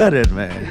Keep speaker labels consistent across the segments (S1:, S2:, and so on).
S1: it, man.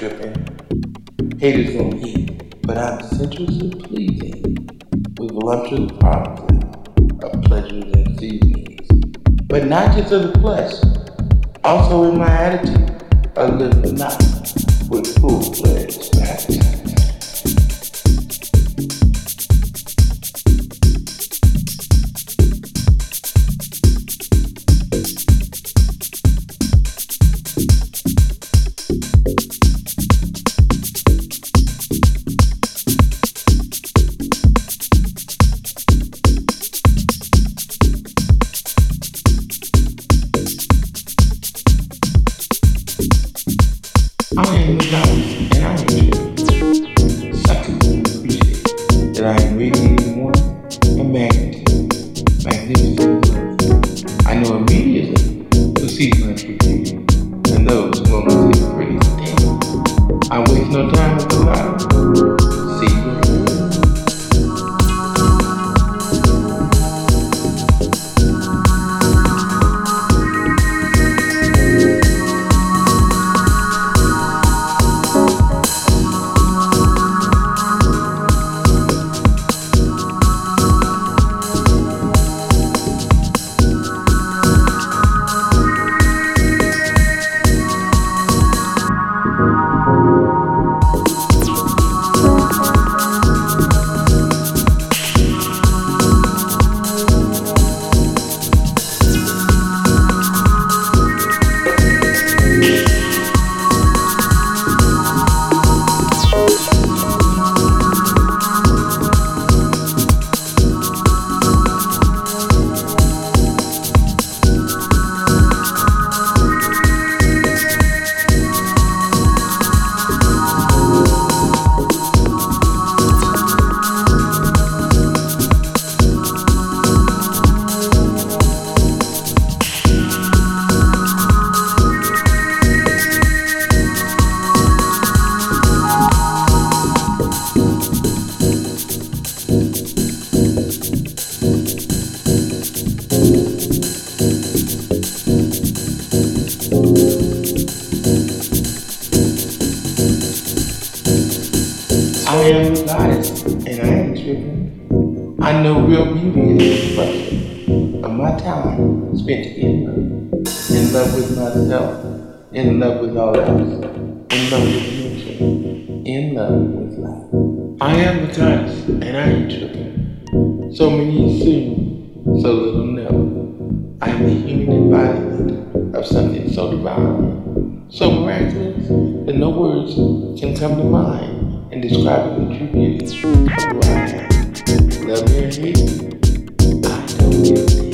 S2: I ain't tripping. Haters gon' hate, but I'm sensuously pleasing with voluptuous promises of pleasures and seasonings. But not just of the flesh, also in my attitude, a little not with full-fledged appetite. embodiment of something so divine, so miraculous that no words can come to mind in describing the true beauty. Of who I am. Love me or hate me, I don't give